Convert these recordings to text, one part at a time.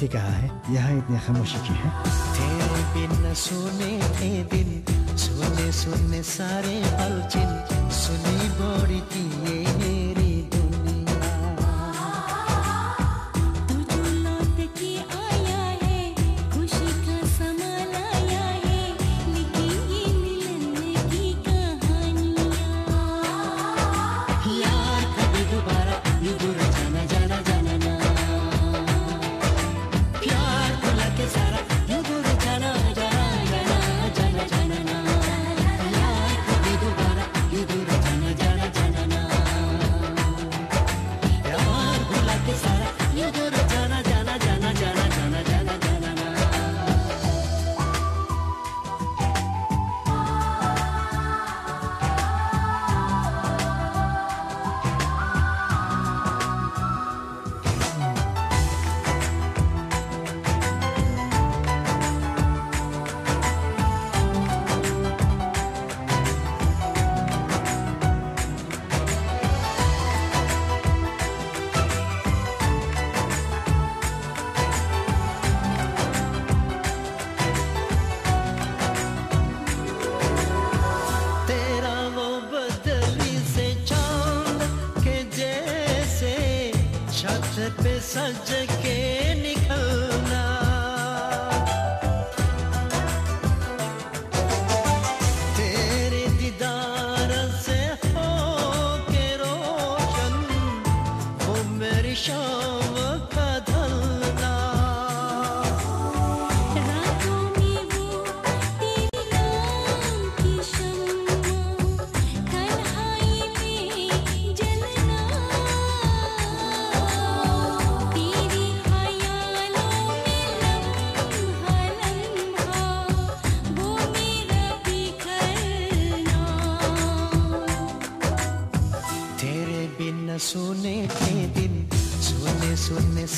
भी कहा है यहाँ इतनी खामोशी की है तेरे बिन सोने के दिन, सुने सुने सारे अलचिन सुनी बोरी ये। सज के निकलना तेरे दीदार से हो के रोशन वो मेरी शान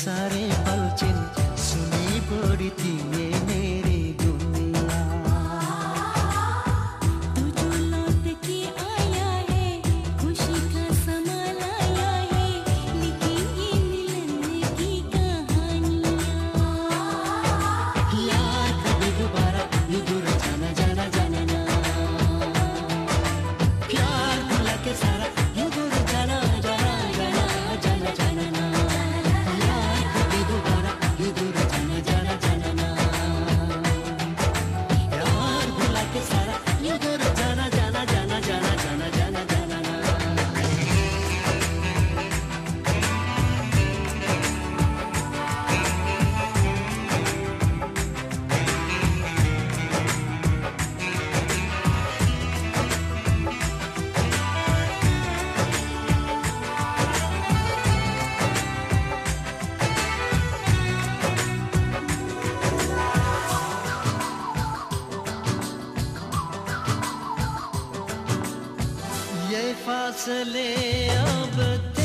सारे पल्चिन सुनी बढी तिमी। फासले अब तक